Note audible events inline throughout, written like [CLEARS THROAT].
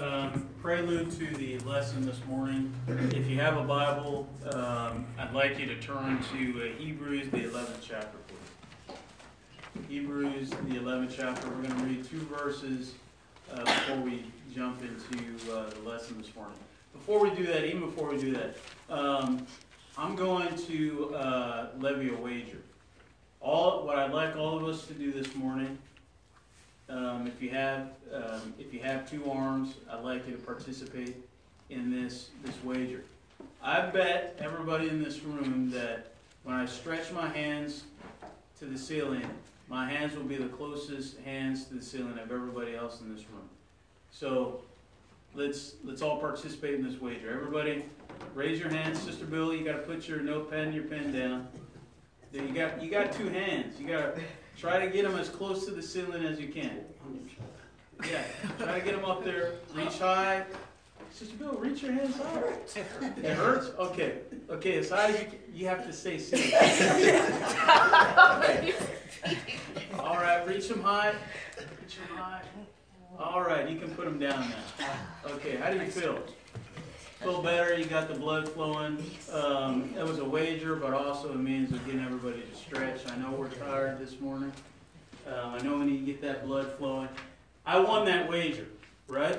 um, prelude to the lesson this morning. If you have a Bible, um, I'd like you to turn to uh, Hebrews, the 11th chapter, please. Hebrews, the 11th chapter. We're going to read two verses uh, before we jump into uh, the lesson this morning. Before we do that, even before we do that, um, I'm going to uh, levy a wager. All what I'd like all of us to do this morning um, if you have, um, if you have two arms, I'd like you to participate in this, this wager. I bet everybody in this room that when I stretch my hands to the ceiling, my hands will be the closest hands to the ceiling of everybody else in this room. So let's let's all participate in this wager. Everybody, raise your hands. Sister Bill, you got to put your notepad your pen down. You got you got two hands. You got Try to get them as close to the ceiling as you can. Yeah, try to get them up there. Reach high. Sister Bill, reach your hands high. It hurts? Okay. Okay, as high as you, you have to stay seated. [LAUGHS] All right, reach them high. Reach them high. All right, you can put them down now. Okay, how do you feel? Feel better? You got the blood flowing. Um, it was a wager, but also a means of getting everybody to stretch. I know we're tired this morning. Um, I know we need to get that blood flowing. I won that wager, right?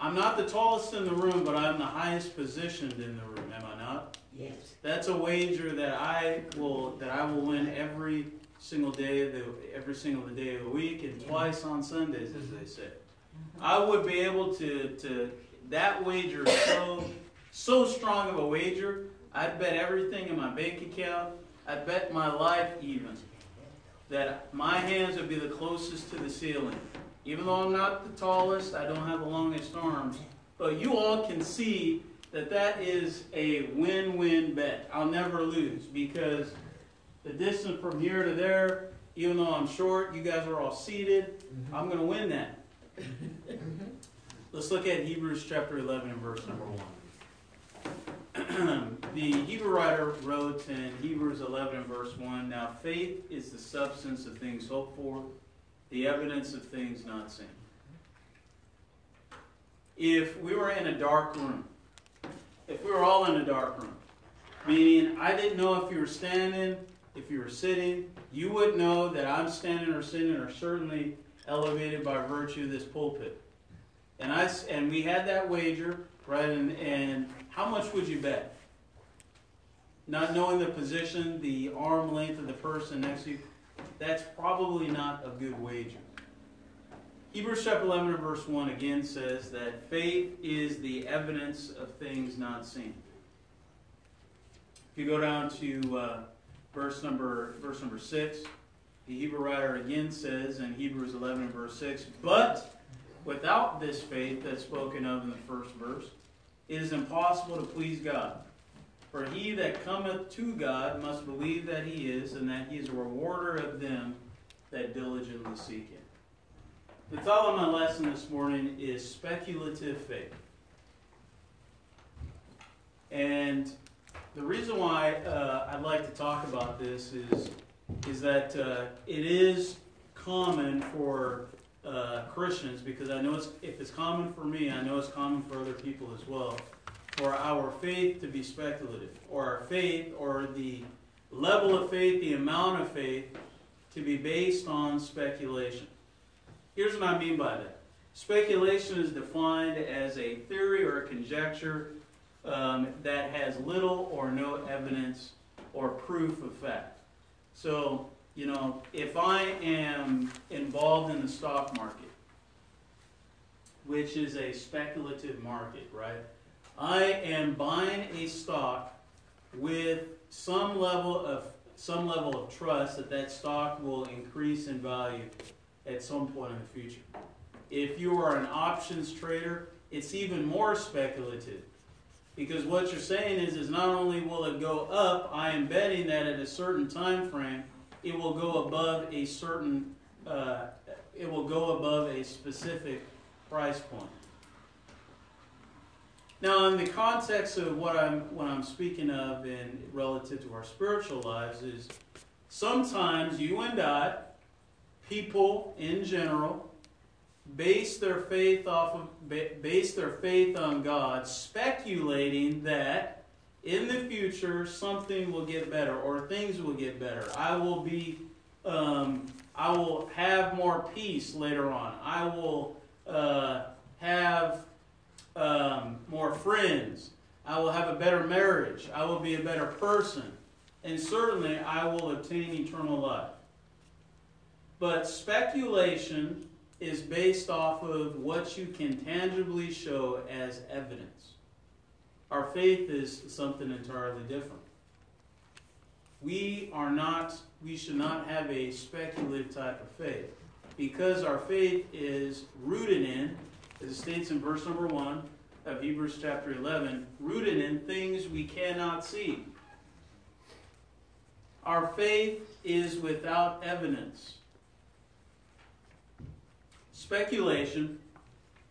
I'm not the tallest in the room, but I'm the highest positioned in the room. Am I not? Yes. That's a wager that I will that I will win every single day of the every single day of the week and twice on Sundays, as they say. I would be able to to that wager is so so strong of a wager. I'd bet everything in my bank account. I'd bet my life even that my hands would be the closest to the ceiling. Even though I'm not the tallest, I don't have the longest arms, but you all can see that that is a win-win bet. I'll never lose because the distance from here to there, even though I'm short, you guys are all seated. Mm-hmm. I'm going to win that. Mm-hmm. Let's look at Hebrews chapter 11 and verse number 1. [CLEARS THROAT] the Hebrew writer wrote in Hebrews 11 and verse 1 Now faith is the substance of things hoped for, the evidence of things not seen. If we were in a dark room, if we were all in a dark room, meaning I didn't know if you were standing, if you were sitting, you wouldn't know that I'm standing or sitting or certainly elevated by virtue of this pulpit. And I and we had that wager, right? And, and how much would you bet? Not knowing the position, the arm length of the person next to you, that's probably not a good wager. Hebrews chapter 11 and verse 1 again says that faith is the evidence of things not seen. If you go down to uh, verse number verse number 6, the Hebrew writer again says in Hebrews 11 and verse 6, but Without this faith that's spoken of in the first verse, it is impossible to please God. For he that cometh to God must believe that he is, and that he is a rewarder of them that diligently seek him. The title of my lesson this morning is Speculative Faith. And the reason why uh, I'd like to talk about this is, is that uh, it is common for uh, Christians because I know it's, if it's common for me, I know it's common for other people as well, for our faith to be speculative, or our faith, or the level of faith, the amount of faith, to be based on speculation. Here's what I mean by that. Speculation is defined as a theory or a conjecture um, that has little or no evidence or proof of fact. So, you know, if I am involved in the stock market, which is a speculative market, right? I am buying a stock with some level of some level of trust that that stock will increase in value at some point in the future. If you are an options trader, it's even more speculative. Because what you're saying is, is not only will it go up, I am betting that at a certain time frame, it will go above a certain, uh, it will go above a specific price point. Now, in the context of what I'm what I'm speaking of in relative to our spiritual lives is sometimes you and I, people in general, base their faith off of base their faith on God, speculating that in the future something will get better or things will get better. I will be, um, I will have more peace later on. I will uh, have um, more friends. I will have a better marriage. I will be a better person. And certainly I will obtain eternal life. But speculation is based off of what you can tangibly show as evidence. Our faith is something entirely different. We are not, we should not have a speculative type of faith because our faith is rooted in, as it states in verse number 1 of Hebrews chapter 11, rooted in things we cannot see. Our faith is without evidence speculation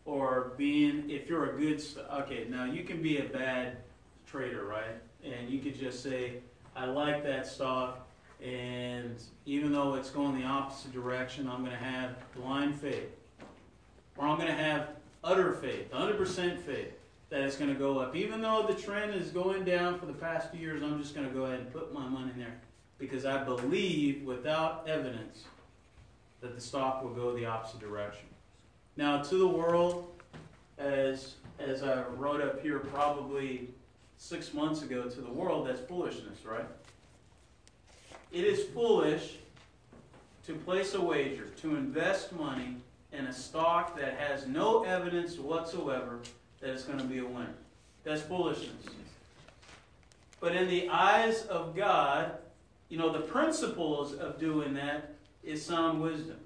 or being if you're a good okay now you can be a bad trader right and you could just say i like that stock and even though it's going the opposite direction i'm going to have blind faith or i'm going to have utter faith 100% faith that it's going to go up even though the trend is going down for the past few years i'm just going to go ahead and put my money in there because i believe without evidence that the stock will go the opposite direction. Now, to the world, as, as I wrote up here probably six months ago, to the world, that's foolishness, right? It is foolish to place a wager, to invest money in a stock that has no evidence whatsoever that it's going to be a winner. That's foolishness. But in the eyes of God, you know, the principles of doing that is sound wisdom.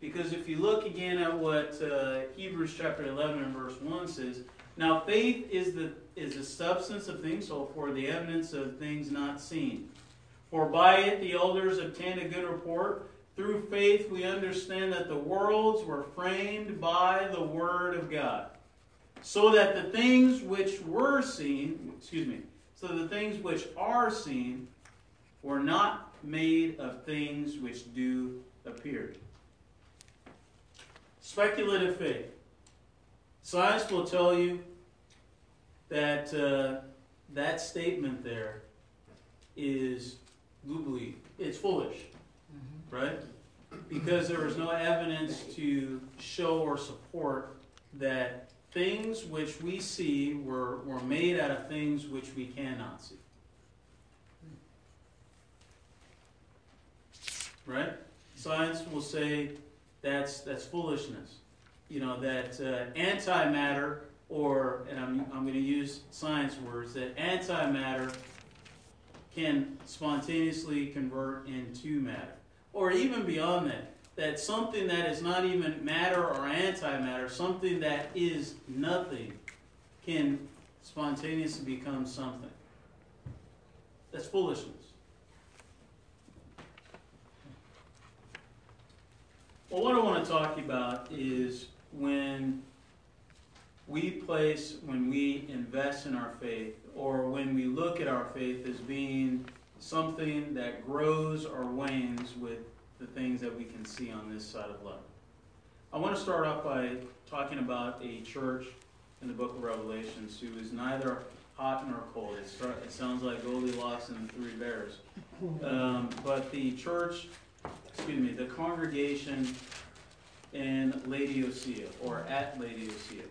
Because if you look again at what uh, Hebrews chapter 11 and verse 1 says, now faith is the, is the substance of things hoped for, the evidence of things not seen. For by it the elders obtained a good report. Through faith we understand that the worlds were framed by the word of God. So that the things which were seen, excuse me, so the things which are seen were not made of things which do appear. Speculative faith. Science will tell you that uh, that statement there is googly. It's foolish, mm-hmm. right? Because there is no evidence to show or support that things which we see were, were made out of things which we cannot see. right? Science will say that's that's foolishness. You know that uh, antimatter, or and I'm I'm going to use science words that antimatter can spontaneously convert into matter, or even beyond that, that something that is not even matter or antimatter, something that is nothing, can spontaneously become something. That's foolishness. Well, what I want to talk about is when we place, when we invest in our faith, or when we look at our faith as being something that grows or wanes with the things that we can see on this side of life. I want to start off by talking about a church in the book of Revelations who is neither hot nor cold. It, it sounds like Goldilocks and the Three Bears. [LAUGHS] Um, but the church excuse me, the congregation in Laodicea or at Laodicea.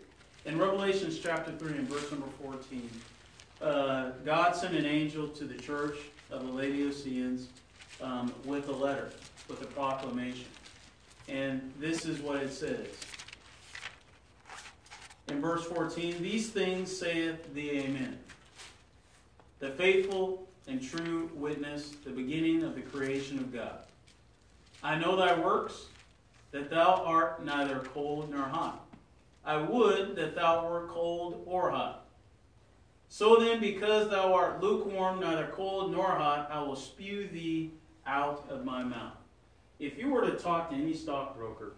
In Revelations chapter 3 and verse number 14, uh, God sent an angel to the church of the Laodiceans um, with a letter, with a proclamation. And this is what it says. In verse 14, these things saith the Amen. The faithful and true witness, the beginning of the creation of God. I know thy works, that thou art neither cold nor hot. I would that thou wert cold or hot. So then, because thou art lukewarm, neither cold nor hot, I will spew thee out of my mouth. If you were to talk to any stockbroker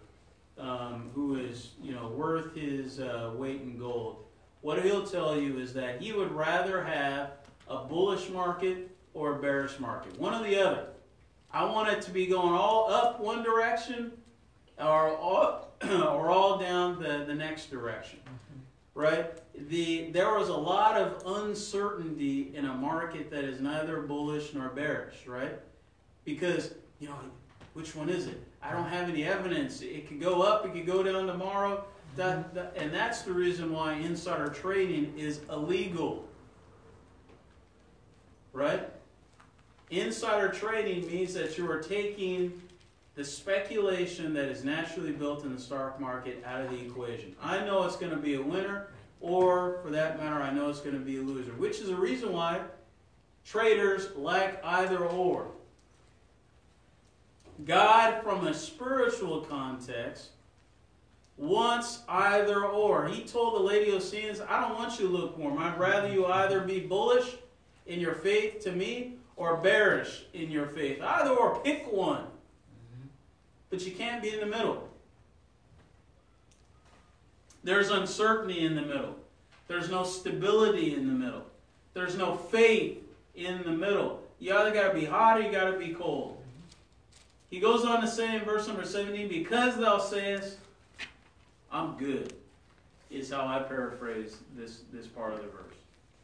um, who is, you know, worth his uh, weight in gold, what he'll tell you is that he would rather have a bullish market or a bearish market, one or the other. I want it to be going all up one direction or all, [CLEARS THROAT] or all down the, the next direction. Right? The, there was a lot of uncertainty in a market that is neither bullish nor bearish, right? Because, you know, which one is it? I don't have any evidence. It could go up, it could go down tomorrow. That, that, and that's the reason why insider trading is illegal. Right? Insider trading means that you are taking the speculation that is naturally built in the stock market out of the equation. I know it's going to be a winner, or for that matter, I know it's going to be a loser, which is the reason why traders lack either or. God, from a spiritual context, wants either or. He told the Laodiceans, I don't want you lukewarm. I'd rather you either be bullish in your faith to me or bearish in your faith. Either or, pick one. Mm-hmm. But you can't be in the middle. There's uncertainty in the middle. There's no stability in the middle. There's no faith in the middle. You either got to be hot or you got to be cold. He goes on to say in verse number 17, Because thou sayest, I'm good, is how I paraphrase this, this part of the verse,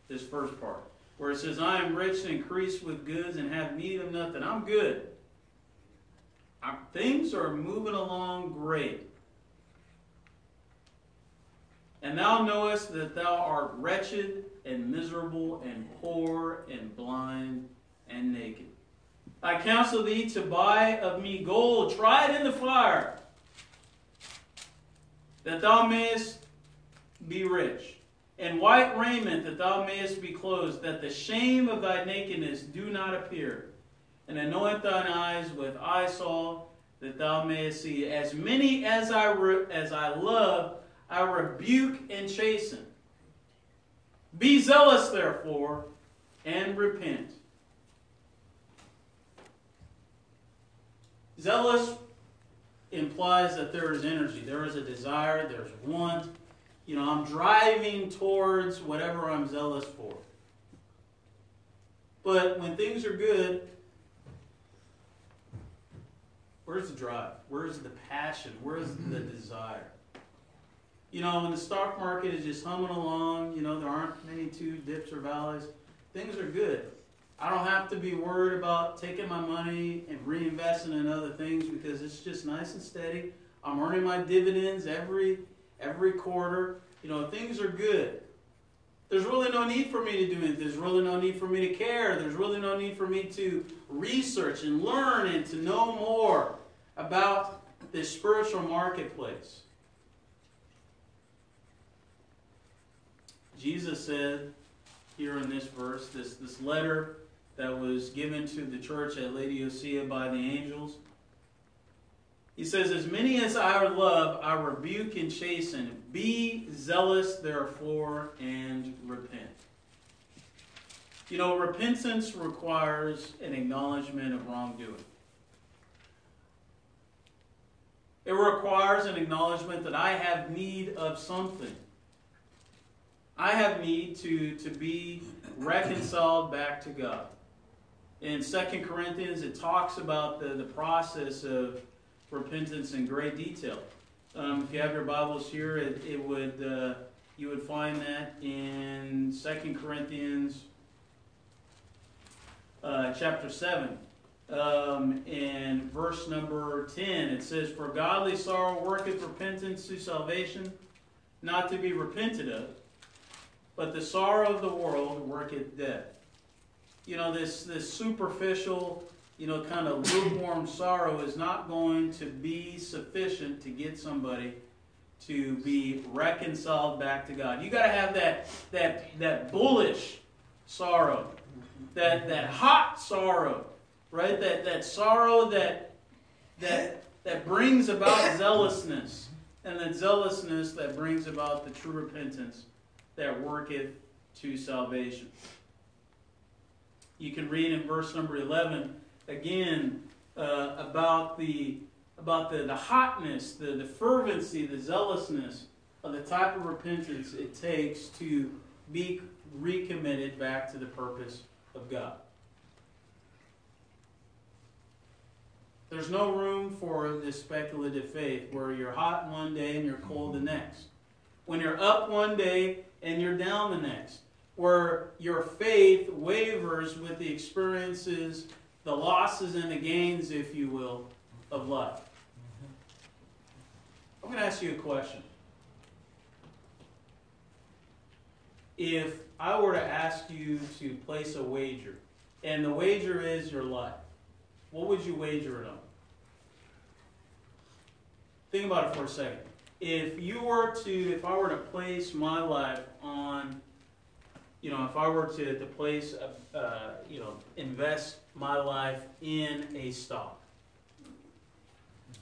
this first part, where it says, I am rich and increased with goods and have need of nothing. I'm good. I'm, things are moving along great. And thou knowest that thou art wretched and miserable and poor and blind and naked. I counsel thee to buy of me gold tried in the fire that thou mayest be rich, and white raiment that thou mayest be clothed, that the shame of thy nakedness do not appear, and anoint thine eyes with eye eyesalve, that thou mayest see. As many as I re- as I love, I rebuke and chasten. Be zealous, therefore, and repent. Zealous implies that there is energy, there is a desire, there's want. You know, I'm driving towards whatever I'm zealous for. But when things are good, where's the drive? Where's the passion? Where's the desire? You know, when the stock market is just humming along, you know, there aren't many two dips or valleys, things are good. I don't have to be worried about taking my money and reinvesting in other things because it's just nice and steady. I'm earning my dividends every every quarter. You know, things are good. There's really no need for me to do it. There's really no need for me to care. There's really no need for me to research and learn and to know more about this spiritual marketplace. Jesus said here in this verse, this, this letter that was given to the church at Laodicea by the angels. He says, As many as I love, I rebuke and chasten. Be zealous, therefore, and repent. You know, repentance requires an acknowledgement of wrongdoing. It requires an acknowledgement that I have need of something. I have need to, to be reconciled back to God in Second Corinthians, it talks about the, the process of repentance in great detail. Um, if you have your Bibles here, it, it would uh, you would find that in Second Corinthians uh, chapter 7. Um, in verse number 10, it says, For godly sorrow worketh repentance to salvation, not to be repented of, but the sorrow of the world worketh death you know, this, this superficial, you know, kind of lukewarm sorrow is not going to be sufficient to get somebody to be reconciled back to God. You got to have that, that, that bullish sorrow, that, that hot sorrow, right? That, that sorrow that, that, that brings about zealousness, and that zealousness that brings about the true repentance that worketh to salvation. You can read in verse number 11 again uh, about the about the, the hotness, the, the fervency, the zealousness of the type of repentance it takes to be recommitted back to the purpose of God. There's no room for this speculative faith where you're hot one day and you're cold the next. When you're up one day and you're down the next. Where your faith wavers with the experiences, the losses and the gains, if you will, of life. I'm going to ask you a question. If I were to ask you to place a wager, and the wager is your life, what would you wager it on? Think about it for a second. If you were to, if I were to place my life you know, if I were to, to place, a, uh, you know, invest my life in a stock,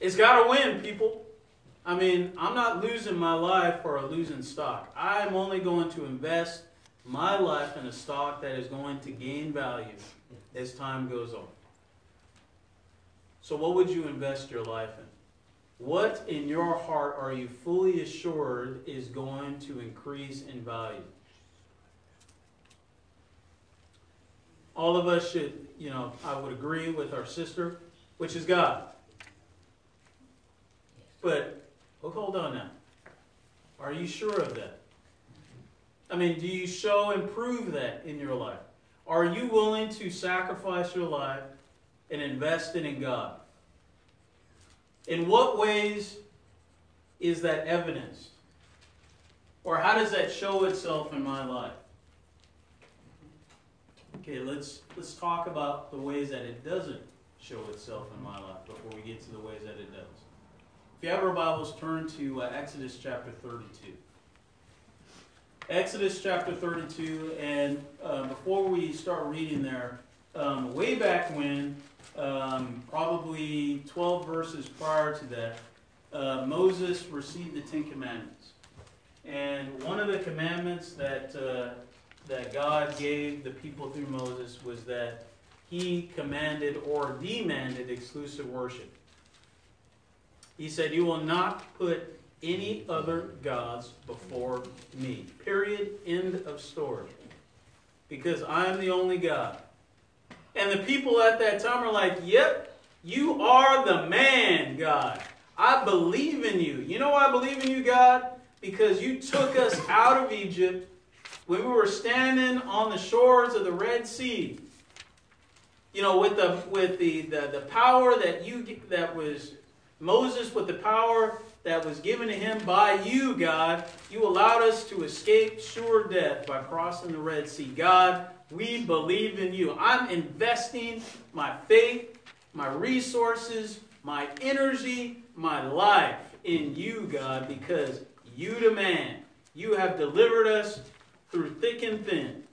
it's got to win, people. I mean, I'm not losing my life for a losing stock. I'm only going to invest my life in a stock that is going to gain value as time goes on. So, what would you invest your life in? What in your heart are you fully assured is going to increase in value? All of us should, you know, I would agree with our sister, which is God. But hold on now. Are you sure of that? I mean, do you show and prove that in your life? Are you willing to sacrifice your life and invest it in God? In what ways is that evidenced? Or how does that show itself in my life? Okay, let's let's talk about the ways that it doesn't show itself in my life before we get to the ways that it does. If you have our Bibles, turn to uh, Exodus chapter 32. Exodus chapter 32, and uh, before we start reading there, um, way back when, um, probably 12 verses prior to that, uh, Moses received the Ten Commandments. And one of the commandments that, uh, that God gave the people through Moses was that he commanded or demanded exclusive worship. He said, You will not put any other gods before me. Period. End of story. Because I am the only God. And the people at that time are like, Yep, you are the man, God. I believe in you. You know why I believe in you, God? Because you took us out of Egypt when we were standing on the shores of the Red Sea. You know, with the with the, the, the power that you that was Moses with the power that was given to him by you, God, you allowed us to escape sure death by crossing the Red Sea. God, we believe in you. I'm investing my faith, my resources, my energy, my life in you, God, because you demand. You have delivered us through thick and thin.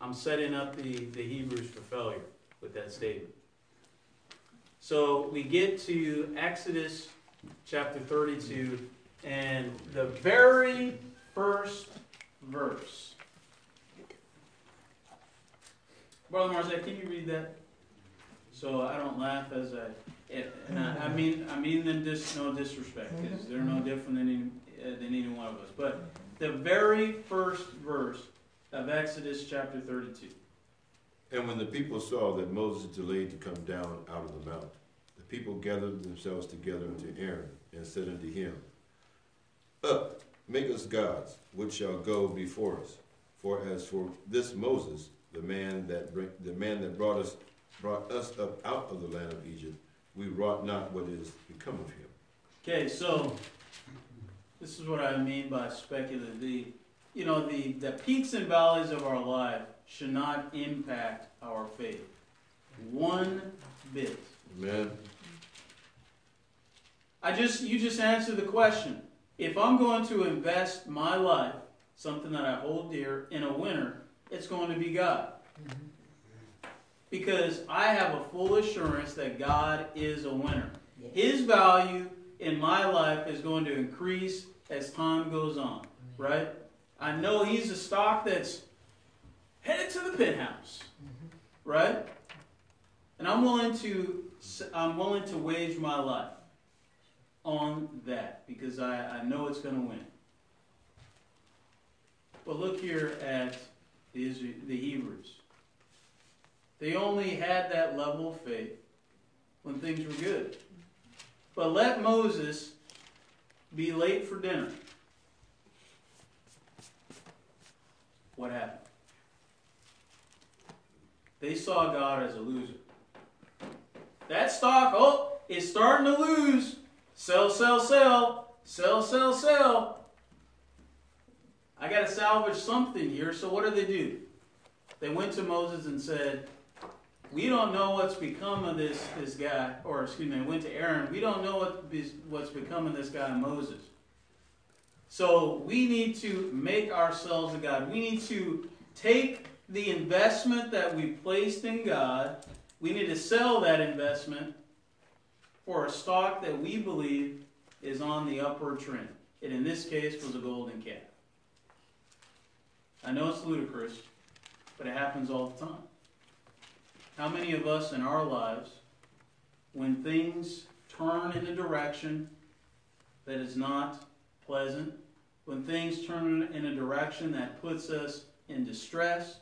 I'm setting up the, the Hebrews for failure with that statement. So we get to Exodus chapter 32, and the very first verse. Brother Marzette, can you read that? So I don't laugh as I. And I, I mean, I mean them dis, no disrespect, because they're no different than any, uh, than any one of us. But the very first verse of Exodus chapter 32. And when the people saw that Moses delayed to come down out of the mount, the people gathered themselves together unto Aaron and said unto him, Up, make us gods, which shall go before us. For as for this Moses, the man that bring, the man that brought us brought us up out of the land of Egypt, we wrought not what is become of him. Okay, so this is what I mean by speculative. The you know the the peaks and valleys of our life should not impact our faith. One bit. Amen. I just you just answered the question. If I'm going to invest my life, something that I hold dear, in a winner, it's going to be God. Because I have a full assurance that God is a winner. His value in my life is going to increase as time goes on, right? I know he's a stock that's headed to the penthouse, mm-hmm. right? And I'm willing to I'm willing to wage my life on that because I, I know it's going to win. But look here at the, the Hebrews. They only had that level of faith when things were good. But let Moses be late for dinner. What happened? They saw God as a loser. That stock, oh, it's starting to lose. Sell, sell, sell. Sell, sell, sell. I got to salvage something here. So what did they do? They went to Moses and said, we don't know what's become of this, this guy, or excuse me, went to Aaron. We don't know what, what's become of this guy Moses. So we need to make ourselves a God. We need to take the investment that we placed in God, we need to sell that investment for a stock that we believe is on the upward trend. It, in this case, was a golden calf. I know it's ludicrous, but it happens all the time. How many of us in our lives, when things turn in a direction that is not pleasant, when things turn in a direction that puts us in distress,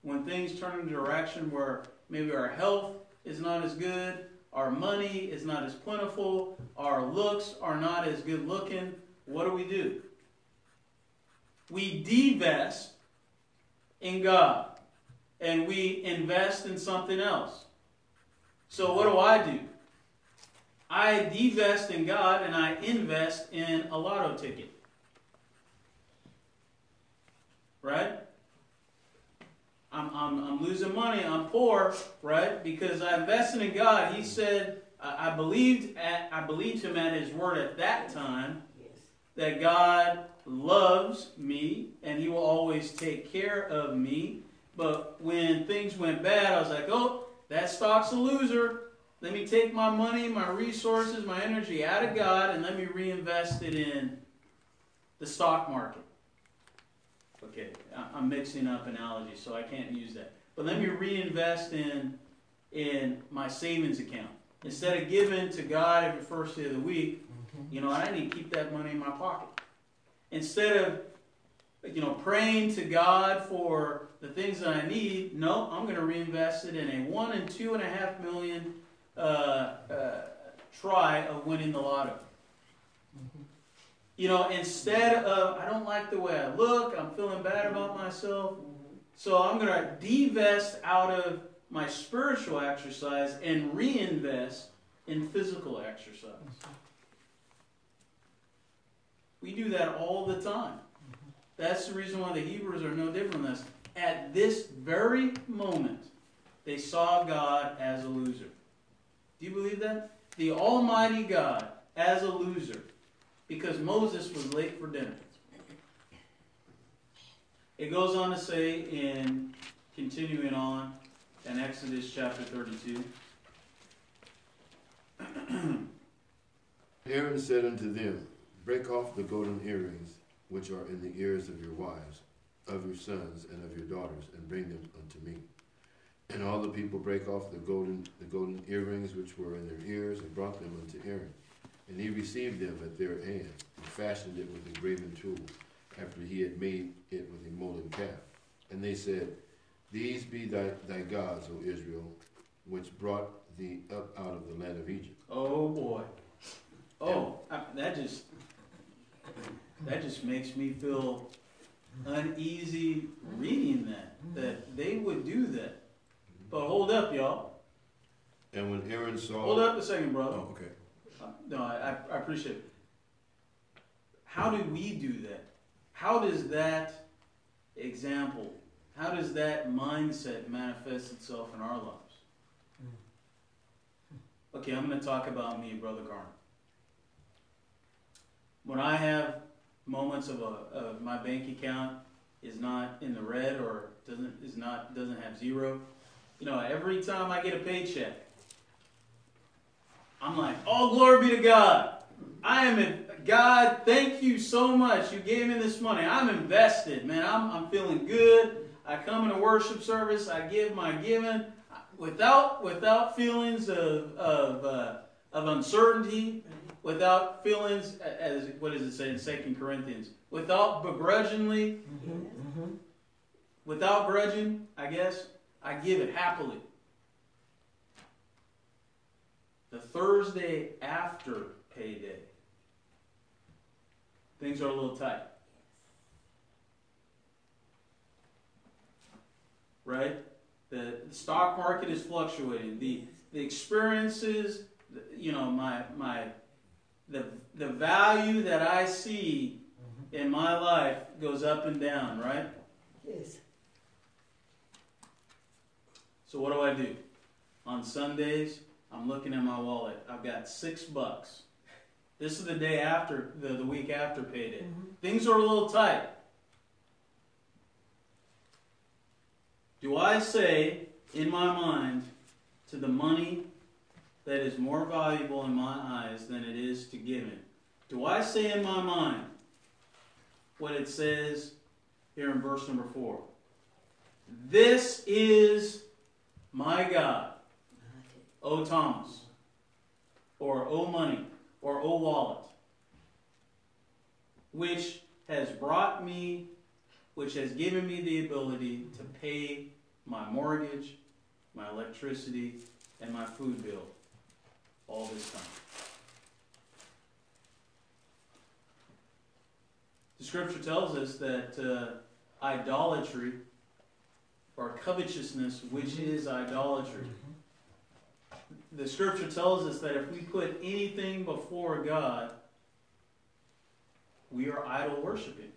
when things turn in a direction where maybe our health is not as good, our money is not as plentiful, our looks are not as good looking, what do we do? We divest in God and we invest in something else. So, what do I do? I divest in God and I invest in a lotto ticket. Right? I'm, I'm, I'm losing money, I'm poor, right? Because I invested in God. He said, I, I believed at, I believed him at his word at that time that God loves me and he will always take care of me. But when things went bad, I was like, oh, that stock's a loser. Let me take my money, my resources, my energy out of God and let me reinvest it in the stock market. Okay, I'm mixing up analogies, so I can't use that. But let me reinvest in in my savings account instead of giving to God every first day of the week. Mm-hmm. You know, I need to keep that money in my pocket instead of you know praying to God for the things that I need. No, I'm going to reinvest it in a one and two and a half million uh, uh, try of winning the lotto. You know, instead of, I don't like the way I look, I'm feeling bad about myself, so I'm going to divest out of my spiritual exercise and reinvest in physical exercise. We do that all the time. That's the reason why the Hebrews are no different than us. At this very moment, they saw God as a loser. Do you believe that? The Almighty God as a loser because Moses was late for dinner. It goes on to say in continuing on in Exodus chapter 32. Aaron said unto them, Break off the golden earrings which are in the ears of your wives, of your sons, and of your daughters, and bring them unto me. And all the people brake off the golden the golden earrings which were in their ears, and brought them unto Aaron. And he received them at their hand, and fashioned it with a graven tool, after he had made it with a molten calf. And they said, These be thy, thy gods, O Israel, which brought thee up out of the land of Egypt. Oh boy. Oh, I, that just that just makes me feel uneasy reading that. That they would do that. But hold up, y'all. And when Aaron saw Hold up a second, brother. Oh, okay. Uh, no, I, I appreciate it. How do we do that? How does that example, how does that mindset manifest itself in our lives? Okay, I'm going to talk about me, Brother Garner. When I have moments of, a, of my bank account is not in the red or doesn't is not doesn't have zero, you know, every time I get a paycheck, I'm like, all glory be to God. I am in, God, thank you so much. You gave me this money. I'm invested, man. I'm, I'm feeling good. I come into worship service. I give my giving without without feelings of of, uh, of uncertainty, without feelings as what does it say in Second Corinthians? Without begrudgingly, mm-hmm. without grudging, I guess I give it happily. the Thursday after payday, things are a little tight. Right? The, the stock market is fluctuating. The, the experiences, you know, my, my, the, the value that I see mm-hmm. in my life goes up and down, right? Yes. So what do I do? On Sundays, I'm looking at my wallet. I've got six bucks. This is the day after, the, the week after payday. Mm-hmm. Things are a little tight. Do I say in my mind to the money that is more valuable in my eyes than it is to giving? Do I say in my mind what it says here in verse number four? This is my God, O Thomas, or O money, or O wallet, which has brought me, which has given me the ability to pay my mortgage, my electricity, and my food bill all this time. The scripture tells us that uh, idolatry or covetousness, which is idolatry. The scripture tells us that if we put anything before God, we are idol worshiping.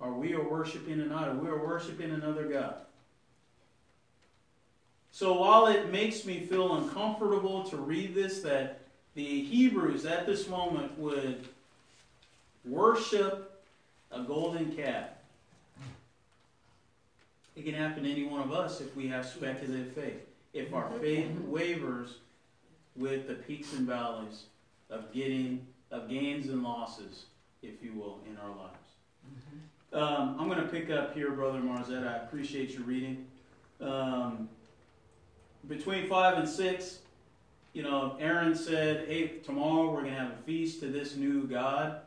Or we are worshiping an idol. We are worshiping another God. So while it makes me feel uncomfortable to read this, that the Hebrews at this moment would worship a golden calf. It can happen to any one of us if we have speculative faith. If our faith wavers with the peaks and valleys of getting, of gains and losses, if you will, in our lives. Um, I'm going to pick up here, Brother Marzette. I appreciate your reading. Um, between 5 and 6, you know, Aaron said, hey, tomorrow we're going to have a feast to this new God.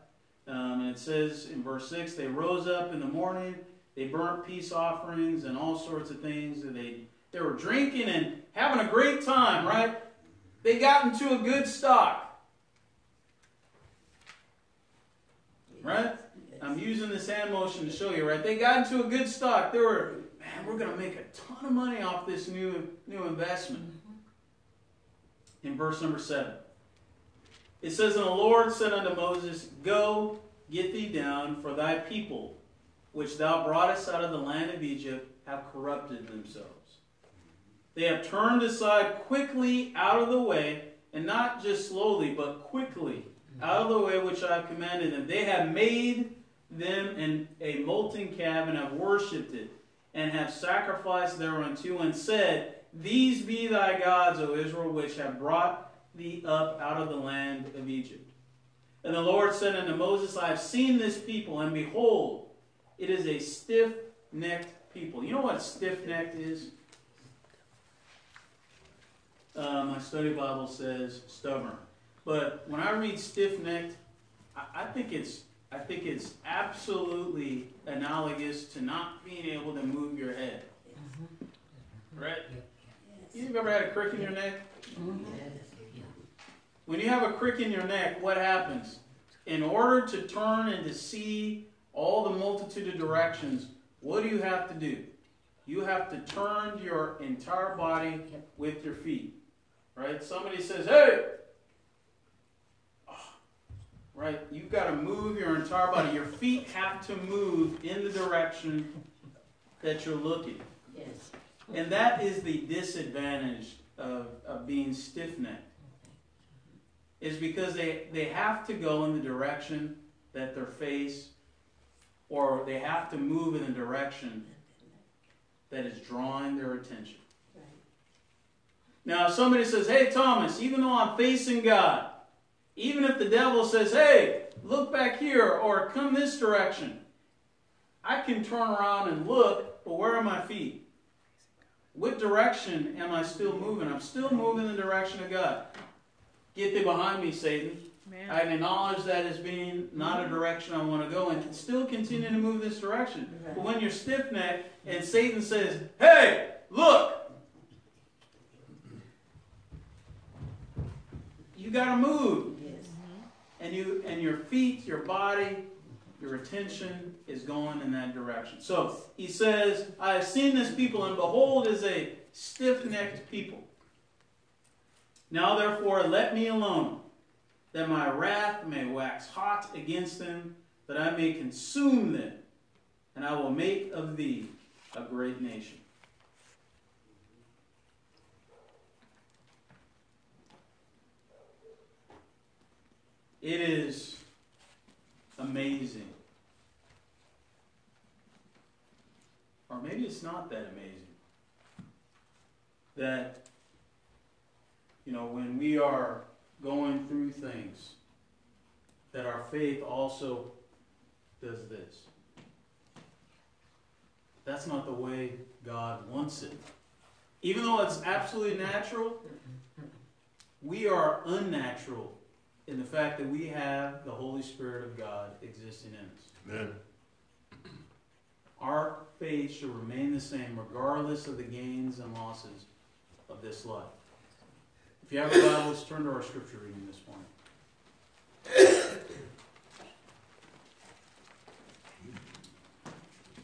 Um, and it says in verse 6, they rose up in the morning they burnt peace offerings and all sorts of things. And they, they were drinking and having a great time, right? They got into a good stock. Right? I'm using this hand motion to show you, right? They got into a good stock. They were, we're going to make a ton of money off this new, new investment. Mm-hmm. In verse number 7, it says, And the Lord said unto Moses, Go, get thee down, for thy people which thou broughtest out of the land of Egypt, have corrupted themselves. They have turned aside quickly out of the way, and not just slowly, but quickly mm-hmm. out of the way which I have commanded them. They have made them in a molten calf and have worshipped it, and have sacrificed thereunto, and said, These be thy gods, O Israel, which have brought thee up out of the land of Egypt. And the Lord said unto Moses, I have seen this people, and behold, it is a stiff necked people. You know what stiff necked is? Uh, my study Bible says stubborn. But when I read stiff necked, I, I think it's I think it's absolutely analogous to not being able to move your head. Mm-hmm. Right? You've ever had a crick in your neck? Mm-hmm. When you have a crick in your neck, what happens? In order to turn and to see all the multitude of directions, what do you have to do? You have to turn your entire body with your feet. Right? Somebody says, hey! Right? You've got to move your entire body. Your feet have to move in the direction that you're looking. Yes. And that is the disadvantage of, of being stiff necked. Is because they, they have to go in the direction that their face, or they have to move in the direction that is drawing their attention. Right. Now, if somebody says, Hey, Thomas, even though I'm facing God, even if the devil says, Hey, look back here or come this direction, I can turn around and look, but where are my feet? What direction am I still moving? I'm still moving in the direction of God. Get thee behind me, Satan. Man. I acknowledge that as being not a direction I want to go and can still continue to move this direction. But when you're stiff necked and Satan says, Hey, look, you got to move. And you and your feet, your body, your attention is going in that direction. So he says, I have seen this people, and behold, is a stiff-necked people. Now therefore let me alone, that my wrath may wax hot against them, that I may consume them, and I will make of thee a great nation. It is amazing. Or maybe it's not that amazing. That, you know, when we are going through things, that our faith also does this. That's not the way God wants it. Even though it's absolutely natural, we are unnatural in the fact that we have the Holy Spirit of God existing in us. Amen. Our faith should remain the same regardless of the gains and losses of this life. If you have a Bible, let's turn to our scripture reading this morning.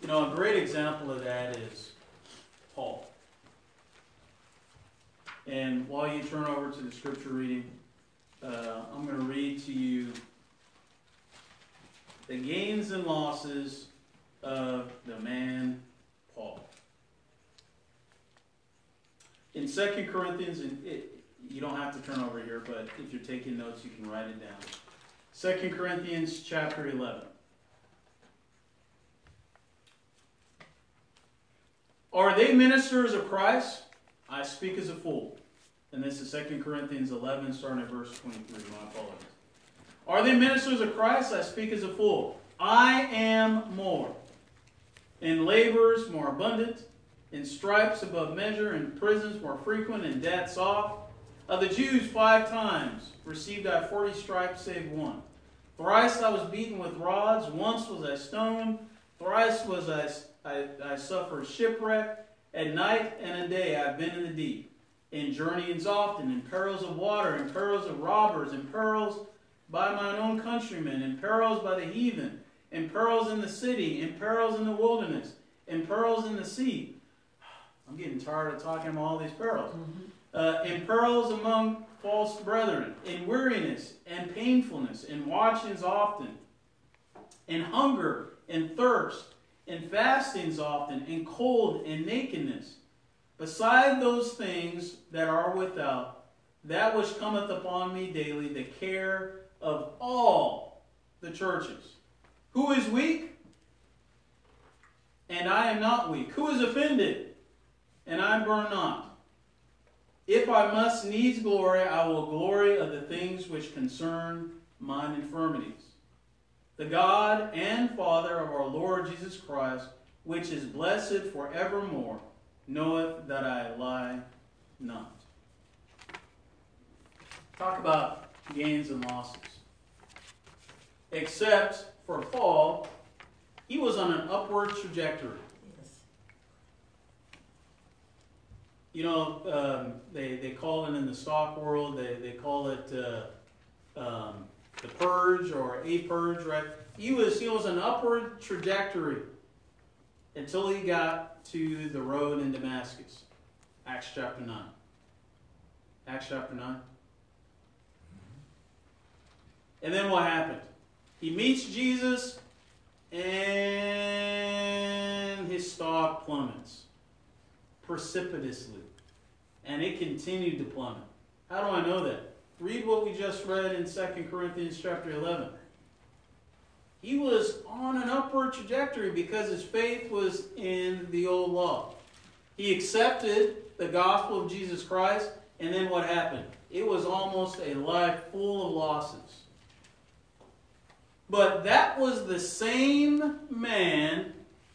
You know, a great example of that is Paul. And while you turn over to the scripture reading, uh, I'm going to read to you the gains and losses of the man Paul. In 2 Corinthians, and it, you don't have to turn over here, but if you're taking notes, you can write it down. 2 Corinthians chapter 11. Are they ministers of Christ? I speak as a fool. And this is 2 Corinthians 11, starting at verse 23. My apologies. Are they ministers of Christ? I speak as a fool. I am more. In labors more abundant, in stripes above measure, in prisons more frequent, in debts oft. Of the Jews, five times received I forty stripes, save one. Thrice I was beaten with rods, once was I stoned, thrice was I, I, I suffered shipwreck. At night and a day I have been in the deep, in journeyings often, in perils of water, in perils of robbers, in perils by mine own countrymen, in perils by the heathen, in perils in the city, in perils in the wilderness, in perils in the sea. [SIGHS] I'm getting tired of talking about all these perils. Uh, in perils among false brethren, in weariness and painfulness, in watchings often, in hunger and thirst, in fastings often, in cold and nakedness. Beside those things that are without, that which cometh upon me daily, the care of all the churches. Who is weak? And I am not weak. Who is offended? And I burn not. If I must needs glory, I will glory of the things which concern mine infirmities. The God and Father of our Lord Jesus Christ, which is blessed forevermore, knoweth that I lie not. Talk about gains and losses. Except for Paul, he was on an upward trajectory. Yes. You know, um, they, they call it in the stock world, they, they call it uh, um, the purge or a purge, right? He was, he was an upward trajectory until he got to the road in Damascus. Acts chapter 9. Acts chapter 9. And then what happened? He meets Jesus and his stock plummets precipitously. And it continued to plummet. How do I know that? Read what we just read in 2 Corinthians chapter 11. He was on an upward trajectory because his faith was in the old law. He accepted the gospel of Jesus Christ, and then what happened? It was almost a life full of losses. But that was the same man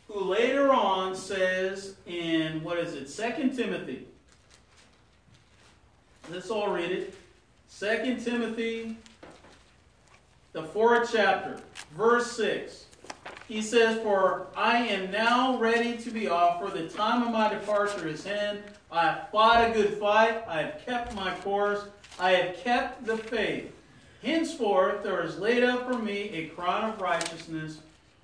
who later on says in, what is it, 2 Timothy. Let's all read it. 2 Timothy, the fourth chapter, verse 6. He says, For I am now ready to be off, for the time of my departure is in. I have fought a good fight, I have kept my course, I have kept the faith. Henceforth there is laid up for me a crown of righteousness,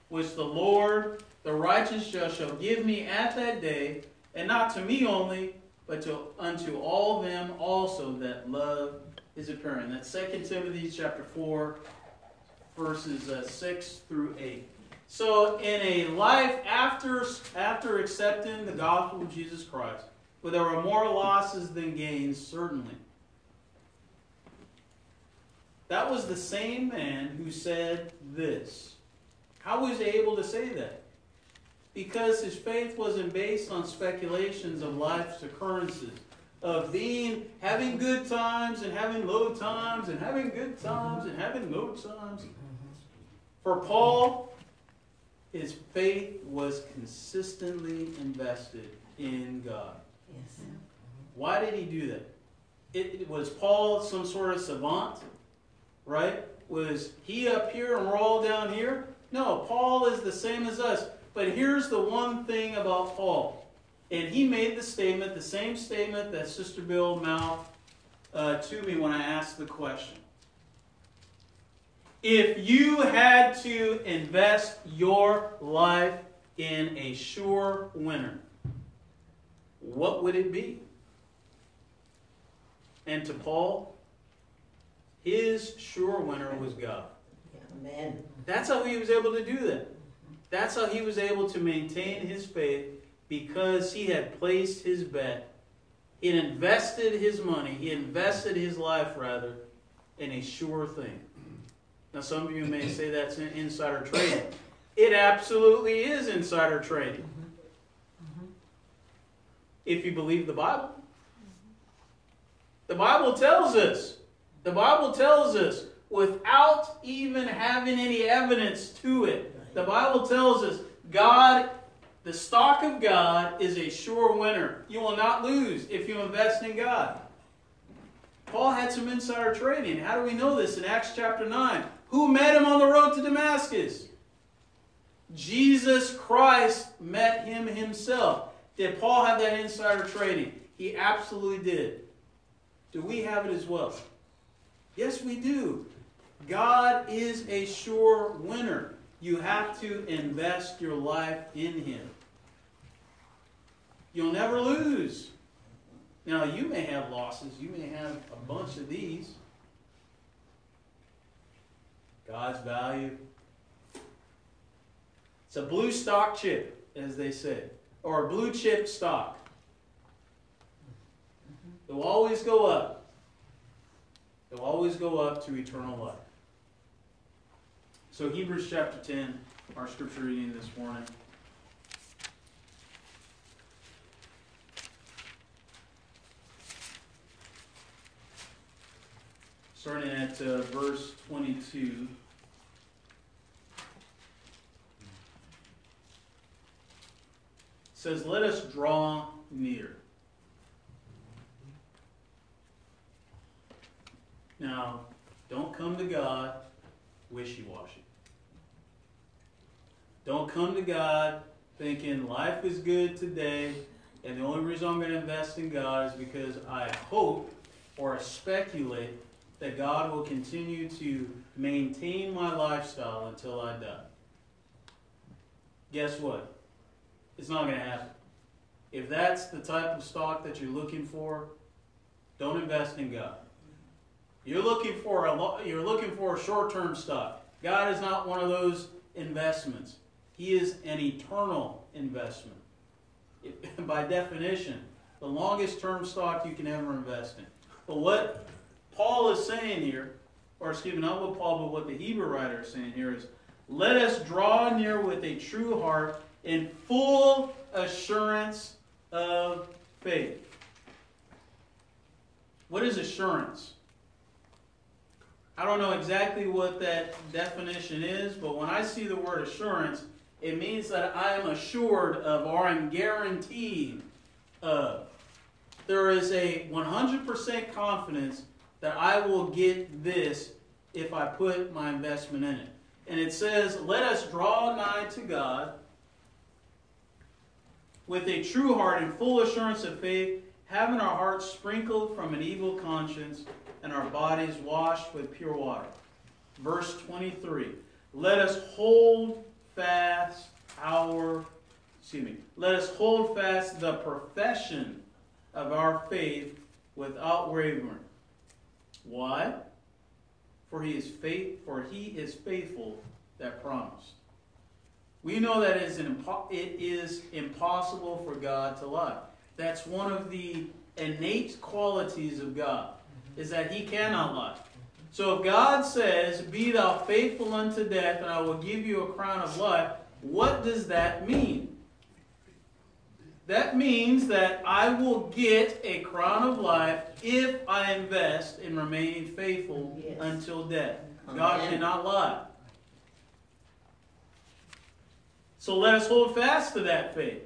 which the Lord, the righteous judge, shall give me at that day, and not to me only, but to unto all them also that love his appearing. That's 2 Timothy chapter 4, verses uh, 6 through 8. So in a life after, after accepting the gospel of Jesus Christ, where there were more losses than gains, certainly. That was the same man who said this. How was he able to say that? Because his faith wasn't based on speculations of life's occurrences, of being having good times and having low times and having good times and having low times. For Paul, his faith was consistently invested in God. Yes. Why did he do that? It, it- was Paul some sort of savant, right? Was he up here and we're all down here? No, Paul is the same as us. But here's the one thing about Paul. And he made the statement, the same statement that Sister Bill mouthed uh, to me when I asked the question. If you had to invest your life in a sure winner, what would it be? And to Paul, his sure winner was God. Amen. That's how he was able to do that. That's how he was able to maintain his faith because he had placed his bet. He had invested his money, he invested his life, rather, in a sure thing. Now, some of you may say that's in- insider trading. It absolutely is insider trading. If you believe the Bible. The Bible tells us, the Bible tells us, without even having any evidence to it, the Bible tells us God, the stock of God, is a sure winner. You will not lose if you invest in God. Paul had some insider trading. How do we know this? In Acts chapter 9. Who met him on the road to Damascus? Jesus Christ met him himself. Did Paul have that insider trading? He absolutely did. Do we have it as well? Yes, we do. God is a sure winner. You have to invest your life in Him. You'll never lose. Now, you may have losses, you may have a bunch of these. God's value. It's a blue stock chip, as they say, or a blue chip stock. Will always go up. Will always go up to eternal life. So, Hebrews chapter 10, our scripture reading this morning. Starting at uh, verse 22. Says, Let us draw near. Now, don't come to God wishy washy. Don't come to God thinking life is good today, and the only reason I'm going to invest in God is because I hope or I speculate that God will continue to maintain my lifestyle until I die. Guess what? It's not going to happen. If that's the type of stock that you're looking for, don't invest in God. You're looking for a you're looking for a short-term stock. God is not one of those investments. He is an eternal investment. It- [LAUGHS] by definition, the longest term stock you can ever invest in. But what Paul is saying here, or excuse me, not what Paul, but what the Hebrew writer is saying here is, let us draw near with a true heart in full assurance of faith. What is assurance? I don't know exactly what that definition is, but when I see the word assurance, it means that I am assured of or I'm guaranteed of. There is a 100% confidence that I will get this if I put my investment in it. And it says, Let us draw nigh to God with a true heart and full assurance of faith, having our hearts sprinkled from an evil conscience and our bodies washed with pure water. Verse 23 Let us hold fast our, excuse me, let us hold fast the profession of our faith without wavering. Why? For he is faith, for he is faithful that promised. We know that it is, impo- it is impossible for God to lie. That's one of the innate qualities of God, is that he cannot lie. So if God says, Be thou faithful unto death, and I will give you a crown of life, what does that mean? That means that I will get a crown of life if I invest in remaining faithful Yes. until death. God cannot lie. So let us hold fast to that faith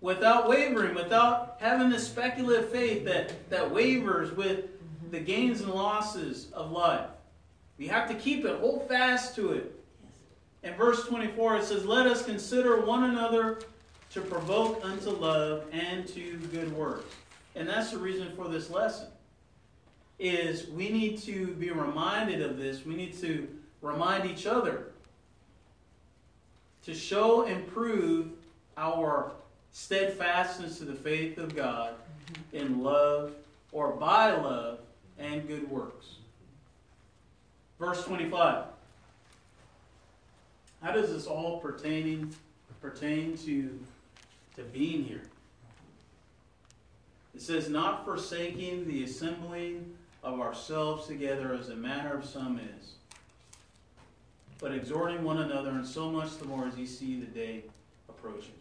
without wavering, without having this speculative faith that, that wavers with mm-hmm. the gains and losses of life. We have to keep it, hold fast to it. In verse 24, it says, Let us consider one another to provoke unto love and to good works. And that's the reason for this lesson. Is we need to be reminded of this. We need to remind each other to show and prove our steadfastness to the faith of God mm-hmm. in love or by love and good works. Verse 25. How does this all pertaining pertain to, to being here? It says, not forsaking the assembling of ourselves together as the manner of some is, but exhorting one another, and so much the more as you see the day approaching.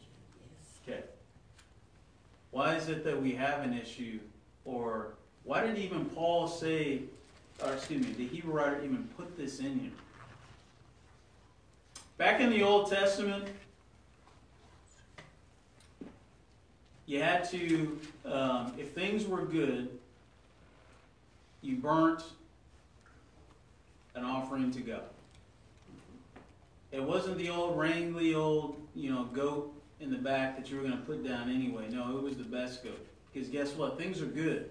Okay. Why is it that we have an issue? Or why did even Paul say, or excuse me, the Hebrew writer even put this in here? Back in the Old Testament, you had to, um, if things were good, you burnt an offering to God. It wasn't the old wrangly old, you know, goat in the back that you were going to put down anyway. No, it was the best goat. Because guess what? Things are good.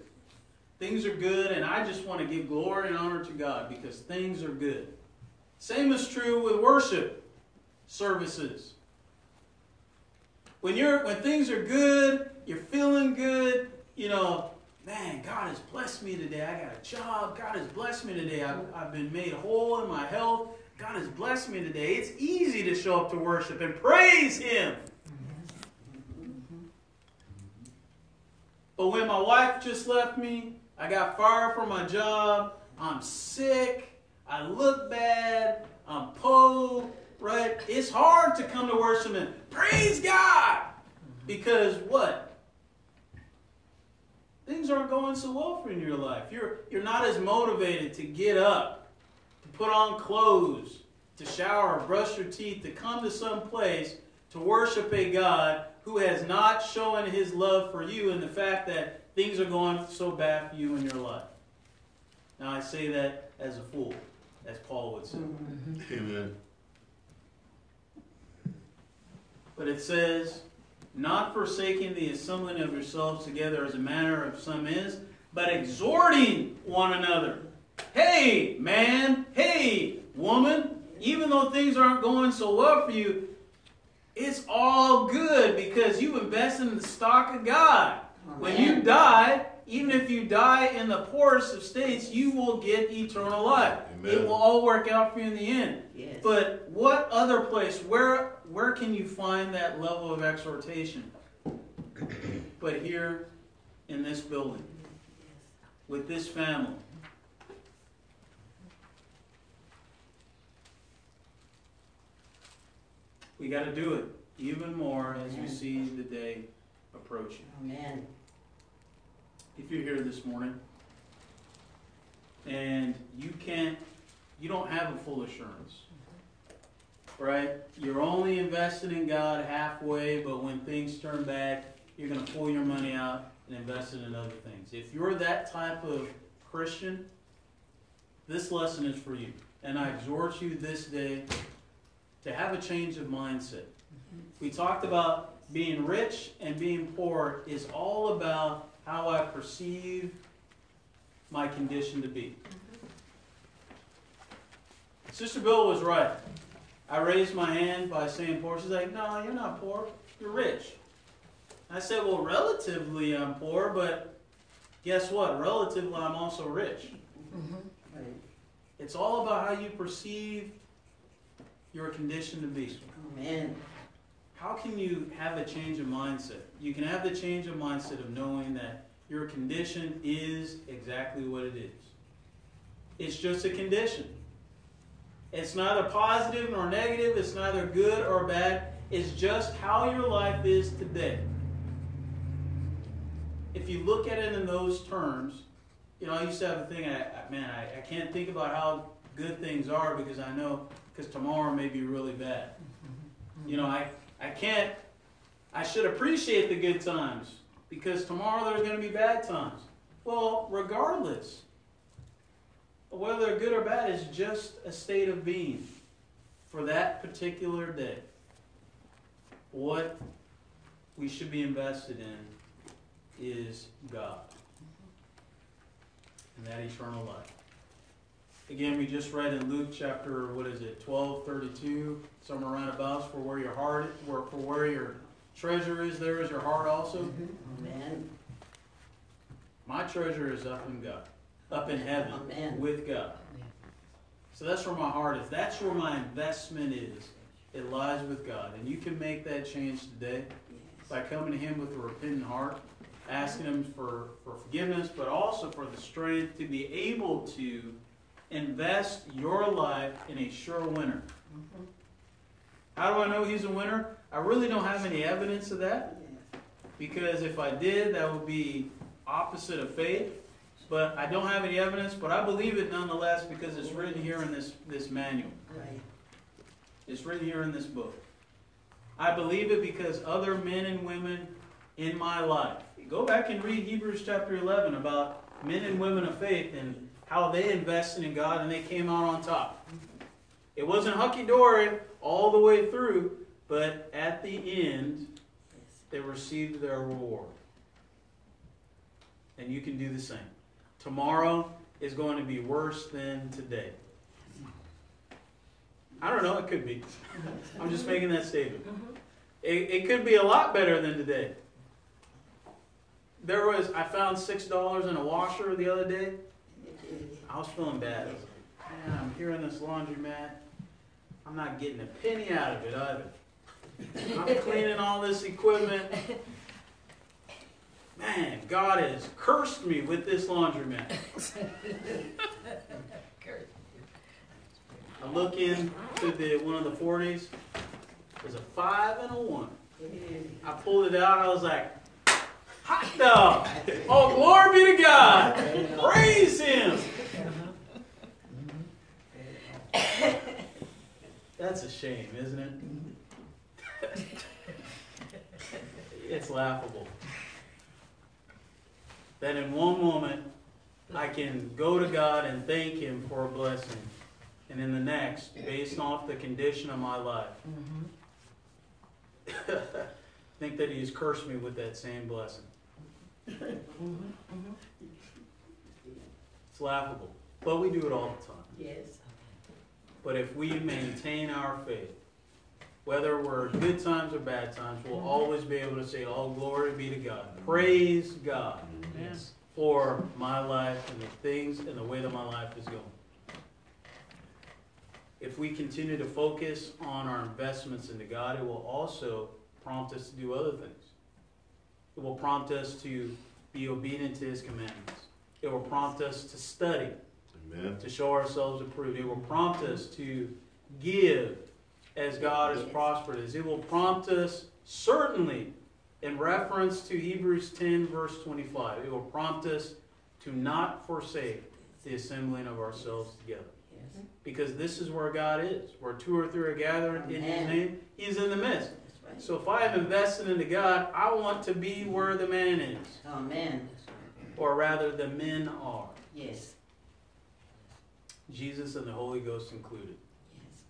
Things are good, and I just want to give glory and honor to God because things are good. Same is true with worship services. When you're when things are good, you're feeling good, you know, man, God has blessed me today. I got a job. God has blessed me today. I've, I've been made whole in my health. God has blessed me today. It's easy to show up to worship and praise Him. But when my wife just left me, I got fired from my job, I'm sick, I look bad, I'm poor, right? It's hard to come to worship and praise God. Because what? Things aren't going so well for you in your life. You're, you're not as motivated to get up, to put on clothes, to shower, brush your teeth, to come to some place to worship a God who has not shown his love for you and the fact that things are going so bad for you in your life. Now, I say that as a fool, as Paul would say. Mm-hmm. Amen. But it says, not forsaking the assembling of yourselves together as a manner of some is, but exhorting one another. Hey, man, hey, woman, even though things aren't going so well for you, it's all good because you invested in the stock of God. When you die, even if you die in the poorest of states, you will get eternal life. Amen. It will all work out for you in the end. Yes. But what other place, where where can you find that level of exhortation? but here in this building, with this family. We got to do it even more as we see the day approaching. Amen. If you're here this morning and you can't, you don't have a full assurance, right? You're only investing in God halfway, but when things turn bad, you're going to pull your money out and invest it in other things. If you're that type of Christian, this lesson is for you. And I exhort you this day to have a change of mindset. We talked about being rich and being poor is all about how I perceive my condition to be. Sister Bill was right. I raised my hand by saying poor. She's like, no, you're not poor. You're rich. I said, well, relatively I'm poor, but guess what? Relatively I'm also rich. Right. It's all about how you perceive your condition to be. Amen. How can you have a change of mindset? You can have the change of mindset of knowing that your condition is exactly what it is. It's just a condition. It's neither positive nor negative, it's neither good or bad. It's just how your life is today. If you look at it in those terms, you know, I used to have a thing, I, I man, I, I can't think about how good things are because I know, because tomorrow may be really bad. Mm-hmm. You know, I, I can't, I should appreciate the good times because tomorrow there's going to be bad times. Well, regardless, whether good or bad is just a state of being for that particular day. What we should be invested in is God and that eternal life. Again, we just read in Luke chapter, what is it, twelve thirty-two, somewhere around about, for where your heart, where, for where your treasure is, there is your heart also. Mm-hmm. Amen. My treasure is up in God, up in heaven, Amen. with God. So that's where my heart is. That's where my investment is. It lies with God. And you can make that change today Yes. by coming to Him with a repentant heart, asking Him for, for forgiveness, but also for the strength to be able to invest your life in a sure winner. Mhm. How do I know He's a winner? I really don't have any evidence of that because if I did, that would be opposite of faith. But I don't have any evidence, but I believe it nonetheless because it's written here in this, this manual. Right. It's written here in this book. I believe it because other men and women in my life. Go back and read Hebrews chapter 11 about men and women of faith and how they invested in God and they came out on top. It wasn't hunky dory all the way through, but at the end, they received their reward. And you can do the same. Tomorrow is going to be worse than today. I don't know, it could be. I'm just making that statement. Mm-hmm. It, it could be a lot better than today. There was, I found $6 in a washer the other day. I was feeling bad. I was like, Man, I'm here in this laundromat. I'm not getting a penny out of it either. I'm cleaning all this equipment. Man, God has cursed me with this laundromat. I look into the one of the 40s. There's a five and a one. I pulled it out. I was like, hot dog. Oh, glory be to God. Praise Him. That's a shame, isn't it? it's laughable. That in one moment I can go to God and thank Him for a blessing, and in the next, based off the condition of my life, mm-hmm. [LAUGHS] think that He has cursed me with that same blessing. It's laughable, but we do it all the time. Yes. But if we maintain our faith, whether we're good times or bad times, we'll mm-hmm. always be able to say, All glory be to God. Praise God Yes. for my life and the things and the way that my life is going. If we continue to focus on our investments into God, it will also prompt us to do other things. It will prompt us to be obedient to His commandments. It will prompt us to study Amen. to show ourselves approved. It will prompt us to give as God has prospered us. It will prompt us, certainly, in reference to Hebrews 10, verse 25, it will prompt us to not forsake the assembling of ourselves together. Yes. Because this is where God is. Where two or three are gathered in His name, He's in the midst. Right. So if I have invested into God, I want to be where the man is. Amen. Or rather, the men are. Yes. Jesus and the Holy Ghost included. Yes.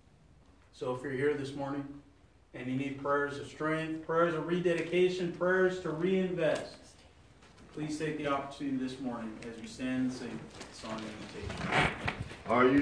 So if you're here this morning and you need prayers of strength, prayers of rededication, prayers to reinvest, please take the opportunity this morning as we stand and sing song invitation. Are you